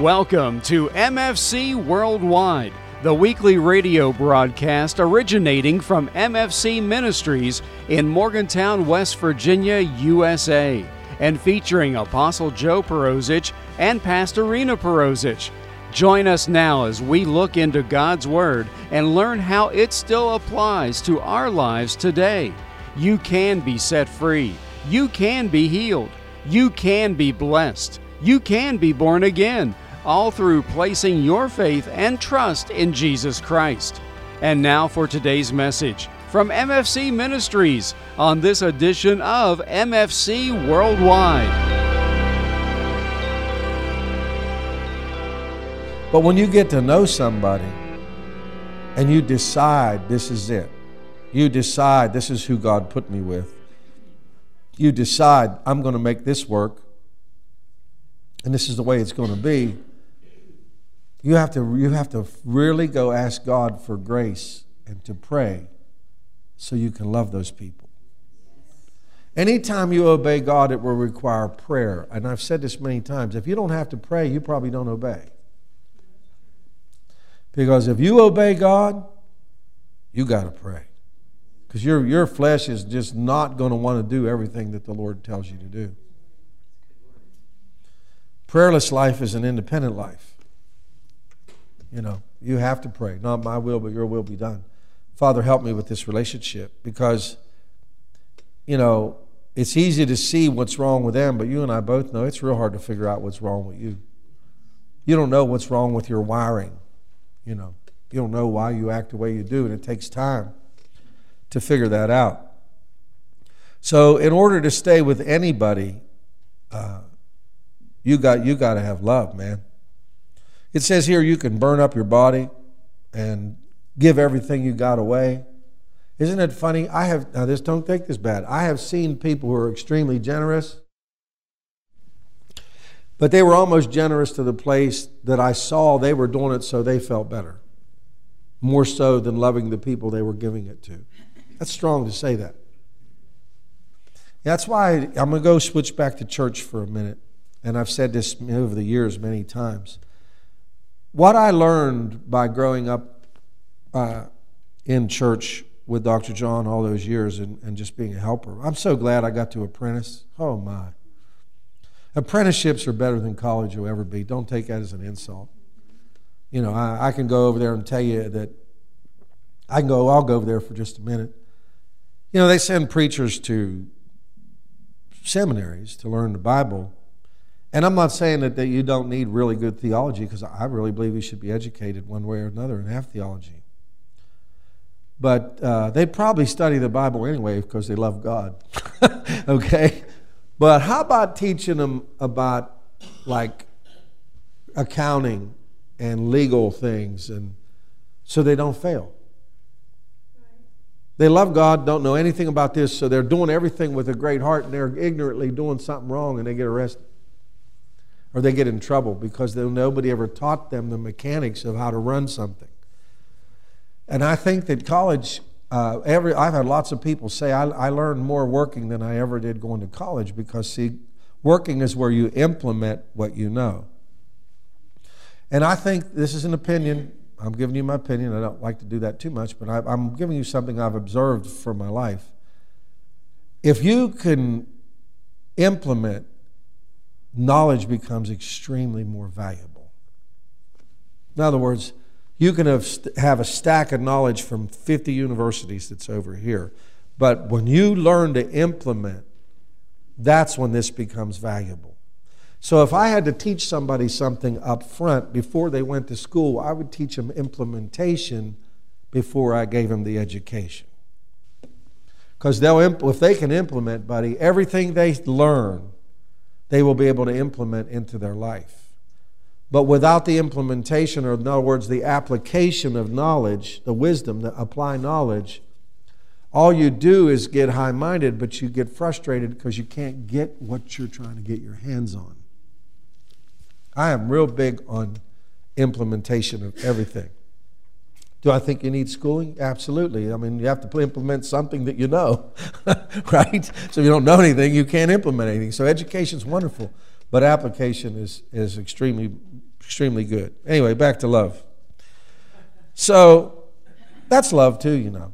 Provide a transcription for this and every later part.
Welcome to MFC Worldwide, the weekly radio broadcast originating from MFC Ministries in Morgantown, West Virginia, USA, and featuring Apostle Joe Perosic and Pastor Rena Perosic. Join us now as we look into God's Word and learn how it still applies to our lives today. You can be set free. You can be healed. You can be blessed. You can be born again, all through placing your faith and trust in Jesus Christ. And now for today's message from MFC Ministries on this edition of MFC Worldwide. But when you get to know somebody and you decide this is it, you decide this is who God put me with, you decide I'm going to make this work and this is the way it's going to be, you have to, you have to really go ask God for grace and to pray so you can love those people. Anytime you obey God, it will require prayer. And I've said this many times if you don't have to pray, you probably don't obey. Because if you obey God, you got to pray. Because your, your flesh is just not going to want to do everything that the Lord tells you to do. Prayerless life is an independent life. You know, you have to pray. Not my will, but your will be done. Father, help me with this relationship because, you know, it's easy to see what's wrong with them, but you and I both know it's real hard to figure out what's wrong with you. You don't know what's wrong with your wiring. You know, you don't know why you act the way you do, and it takes time to figure that out. So, in order to stay with anybody, uh, you got you got to have love, man. It says here you can burn up your body and give everything you got away. Isn't it funny? I have now this don't take this bad. I have seen people who are extremely generous, but they were almost generous to the place that I saw they were doing it so they felt better. More so than loving the people they were giving it to. That's strong to say that. That's why I'm going to go switch back to church for a minute. And I've said this over the years many times. What I learned by growing up uh, in church with Dr. John all those years and, and just being a helper, I'm so glad I got to apprentice. Oh, my. Apprenticeships are better than college will ever be. Don't take that as an insult. You know, I, I can go over there and tell you that I can go, I'll go over there for just a minute. You know, they send preachers to seminaries to learn the Bible. And I'm not saying that, that you don't need really good theology, because I really believe you should be educated one way or another and have theology. But uh, they'd probably study the Bible anyway because they love God. okay? But how about teaching them about like accounting and legal things and so they don't fail? They love God, don't know anything about this, so they're doing everything with a great heart and they're ignorantly doing something wrong and they get arrested. Or they get in trouble because nobody ever taught them the mechanics of how to run something. And I think that college, uh, every, I've had lots of people say, I, I learned more working than I ever did going to college because, see, working is where you implement what you know. And I think this is an opinion I'm giving you my opinion. I don't like to do that too much, but I, I'm giving you something I've observed from my life. If you can implement, knowledge becomes extremely more valuable. In other words, you can have, have a stack of knowledge from 50 universities that's over here, but when you learn to implement, that's when this becomes valuable. So if I had to teach somebody something up front before they went to school, I would teach them implementation before I gave them the education. Because they'll if they can implement, buddy, everything they learn, they will be able to implement into their life. But without the implementation, or in other words, the application of knowledge, the wisdom, to apply knowledge, all you do is get high minded, but you get frustrated because you can't get what you're trying to get your hands on. I am real big on implementation of everything. Do I think you need schooling? Absolutely. I mean, you have to implement something that you know, right? So if you don't know anything, you can't implement anything. So education is wonderful, but application is, is extremely extremely good. Anyway, back to love. So that's love too, you know.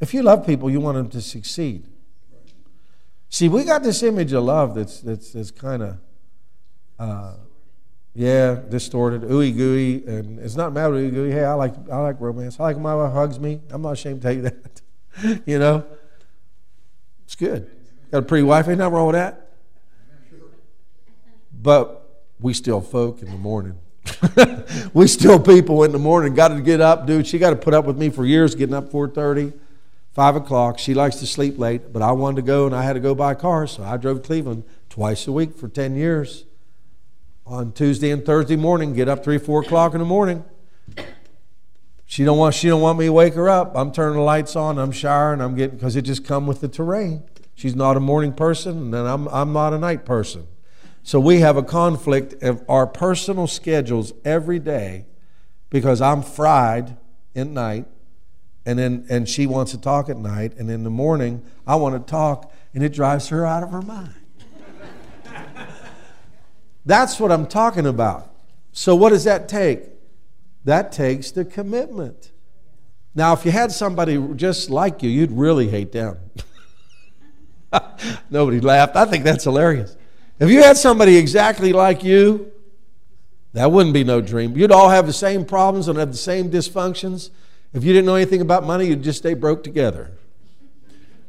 If you love people, you want them to succeed. See, we got this image of love that's that's, that's kind of, uh, yeah, distorted, ooey gooey, and it's not mad ooey gooey. Hey, I like I like romance. I like when my wife hugs me. I'm not ashamed to tell you that. you know, it's good. Got a pretty wife. Ain't nothing wrong with that. But we still folk in the morning. we still people in the morning. Got to get up, dude. She got to put up with me for years, getting up 4:30, 5 o'clock. She likes to sleep late, but I wanted to go, and I had to go buy a car, so I drove to Cleveland twice a week for 10 years. On Tuesday and Thursday morning, get up three, four o'clock in the morning. She don't want she don't want me to wake her up. I'm turning the lights on. I'm showering. I'm getting because it just come with the terrain. She's not a morning person, and I'm I'm not a night person. So we have a conflict of our personal schedules every day because I'm fried at night and then and she wants to talk at night and in the morning I want to talk and it drives her out of her mind. That's what I'm talking about. So what does that take? That takes the commitment. Now if you had somebody just like you, you'd really hate them. Nobody laughed. I think that's hilarious. If you had somebody exactly like you, that wouldn't be no dream. You'd all have the same problems and have the same dysfunctions. If you didn't know anything about money, you'd just stay broke together.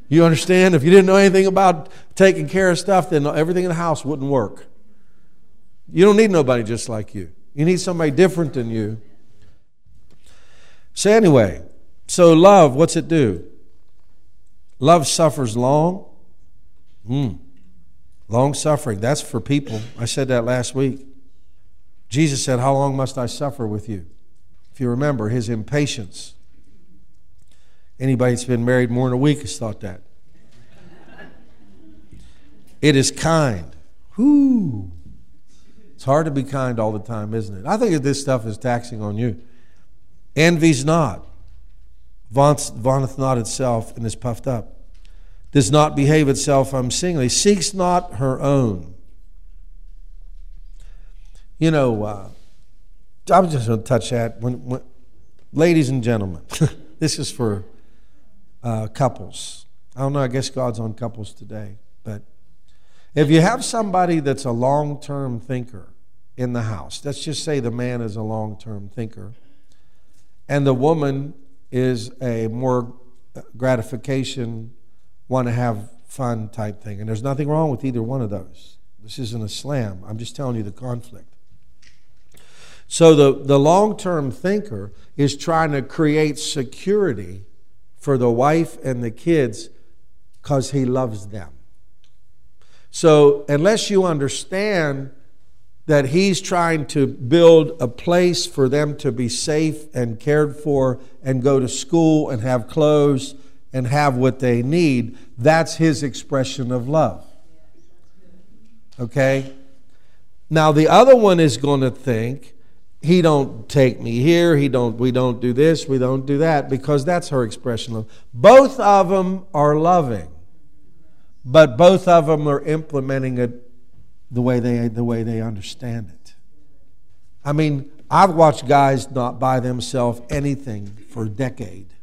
You understand? If you didn't know anything about taking care of stuff, then everything in the house wouldn't work. You don't need nobody just like you. You need somebody different than you. So, anyway, so love, what's it do? Love suffers long. Hmm. Long suffering, that's for people. I said that last week. Jesus said, How long must I suffer with you? If you remember, his impatience. Anybody that's been married more than a week has thought that. it is kind. Whoo. It's hard to be kind all the time, isn't it? I think that this stuff is taxing on you. Envy's not, vaunteth not itself, and is puffed up does not behave itself unseemly, seeks not her own. You know, uh, I'm just going to touch that. When, when, ladies and gentlemen, this is for uh, couples. I don't know, I guess God's on couples today. If you have somebody that's a long term thinker in the house, let's just say the man is a long term thinker, and the woman is a more gratification want to have fun type thing. And there's nothing wrong with either one of those. This isn't a slam. I'm just telling you the conflict. So the, the long term thinker is trying to create security for the wife and the kids because he loves them. So unless you understand that he's trying to build a place for them to be safe and cared for and go to school and have clothes and have what they need, that's his expression of love. Okay? Now the other one is going to think he don't take me here, he don't we don't do this, we don't do that because that's her expression of both of them are loving. But both of them are implementing it the way they the way they understand it. I mean, I've watched guys not buy themselves anything for a decade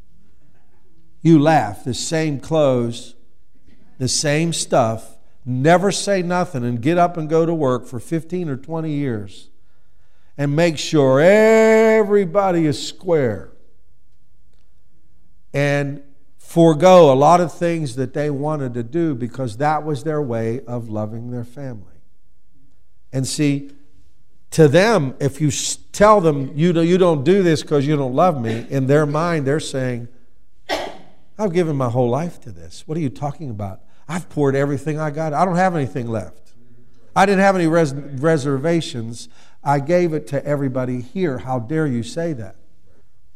you laugh. The same clothes, the same stuff, never say nothing, and get up and go to work for 15 or 20 years and make sure everybody is square and forego a lot of things that they wanted to do because that was their way of loving their family. And see, to them, if you tell them you, you don't do this because you don't love me, in their mind, they're saying, I've given my whole life to this. What are you talking about? I've poured everything I got. I don't have anything left. I didn't have any res- reservations. I gave it to everybody here. How dare you say that?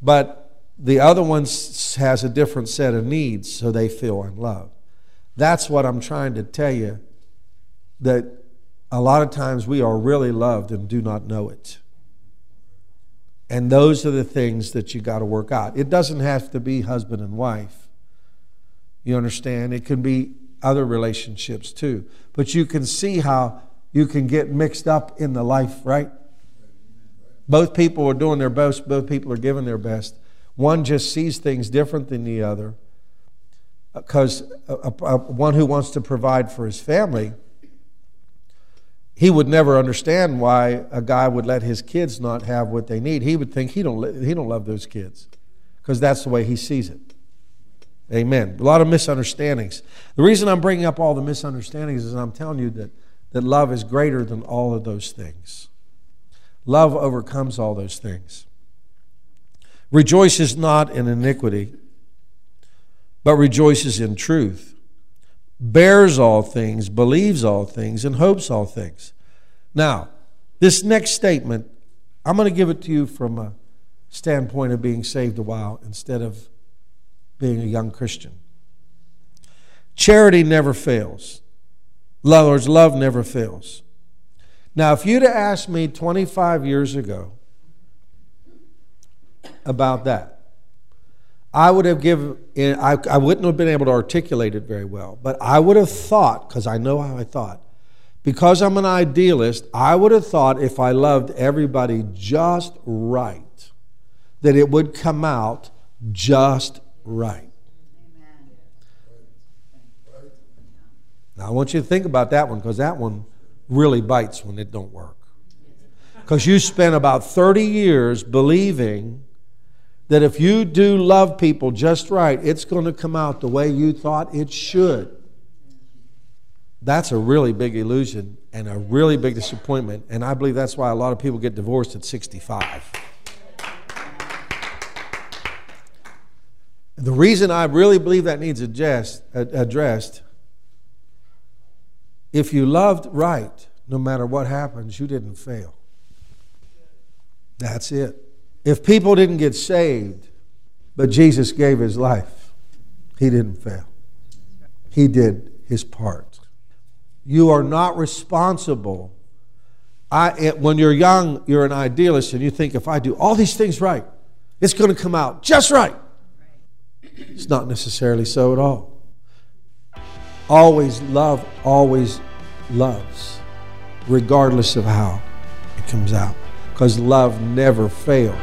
But the other one has a different set of needs, so they feel unloved. That's what I'm trying to tell you that a lot of times we are really loved and do not know it. And those are the things that you got to work out. It doesn't have to be husband and wife. You understand? It can be other relationships too. But you can see how you can get mixed up in the life, right? Both people are doing their best, both people are giving their best. One just sees things different than the other uh, because one who wants to provide for his family, he would never understand why a guy would let his kids not have what they need. He would think he don't, he don't love those kids because that's the way he sees it. Amen. A lot of misunderstandings. The reason I'm bringing up all the misunderstandings is I'm telling you that, that love is greater than all of those things. Love overcomes all those things. Rejoices not in iniquity, but rejoices in truth. Bears all things, believes all things, and hopes all things. Now, this next statement, I'm going to give it to you from a standpoint of being saved a while instead of being a young Christian. Charity never fails. Lovers, love never fails. Now, if you'd have asked me 25 years ago about that, I would have given, I, I wouldn't have been able to articulate it very well, but I would have thought, because I know how I thought, because I'm an idealist, I would have thought if I loved everybody just right, that it would come out just right. Now I want you to think about that one because that one really bites when it don't work. Because you spent about 30 years believing that if you do love people just right, it's going to come out the way you thought it should. That's a really big illusion and a really big disappointment. And I believe that's why a lot of people get divorced at 65. The reason I really believe that needs addressed, addressed if you loved right, no matter what happens, you didn't fail. That's it. If people didn't get saved, but Jesus gave his life, he didn't fail. He did his part. You are not responsible. I, when you're young, you're an idealist, and you think if I do all these things right, it's going to come out just right. It's not necessarily so at all. Always love, always loves, regardless of how it comes out, because love never fails.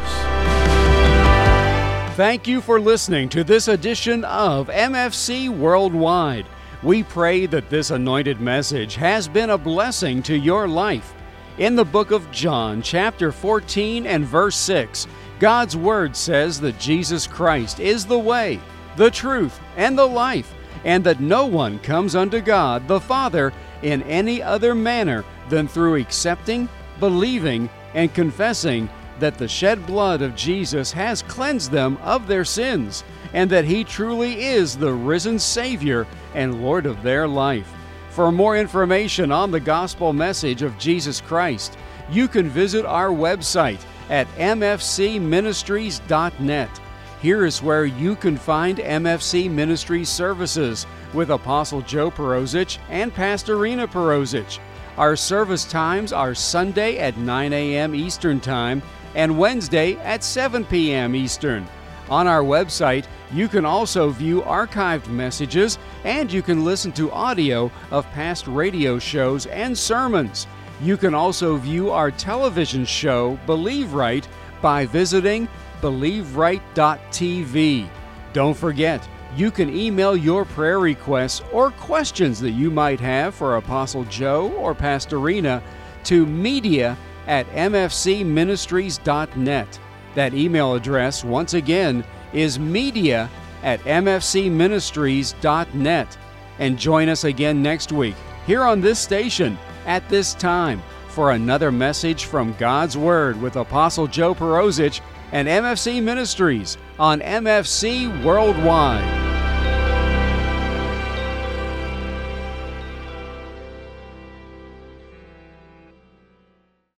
Thank you for listening to this edition of MFC Worldwide. We pray that this anointed message has been a blessing to your life. In the book of John, chapter 14 and verse 6, God's Word says that Jesus Christ is the way, the truth, and the life, and that no one comes unto God the Father in any other manner than through accepting, believing, and confessing that the shed blood of Jesus has cleansed them of their sins, and that He truly is the risen Savior and Lord of their life. For more information on the gospel message of Jesus Christ, you can visit our website at mfcministries.net. Here is where you can find MFC Ministries services with Apostle Joe Perosic and Pastor Rena Perosic. Our service times are Sunday at 9 a.m. Eastern Time and Wednesday at 7 p.m. Eastern. On our website, you can also view archived messages and you can listen to audio of past radio shows and sermons. You can also view our television show, Believe Right, by visiting believeright.tv. Don't forget, you can email your prayer requests or questions that you might have for Apostle Joe or Pastor Rena to media at mfcministries.net. That email address, once again, is media at mfcministries.net. And join us again next week here on this station at this time for another message from God's Word with Apostle Joe Perosic and MFC Ministries on MFC Worldwide.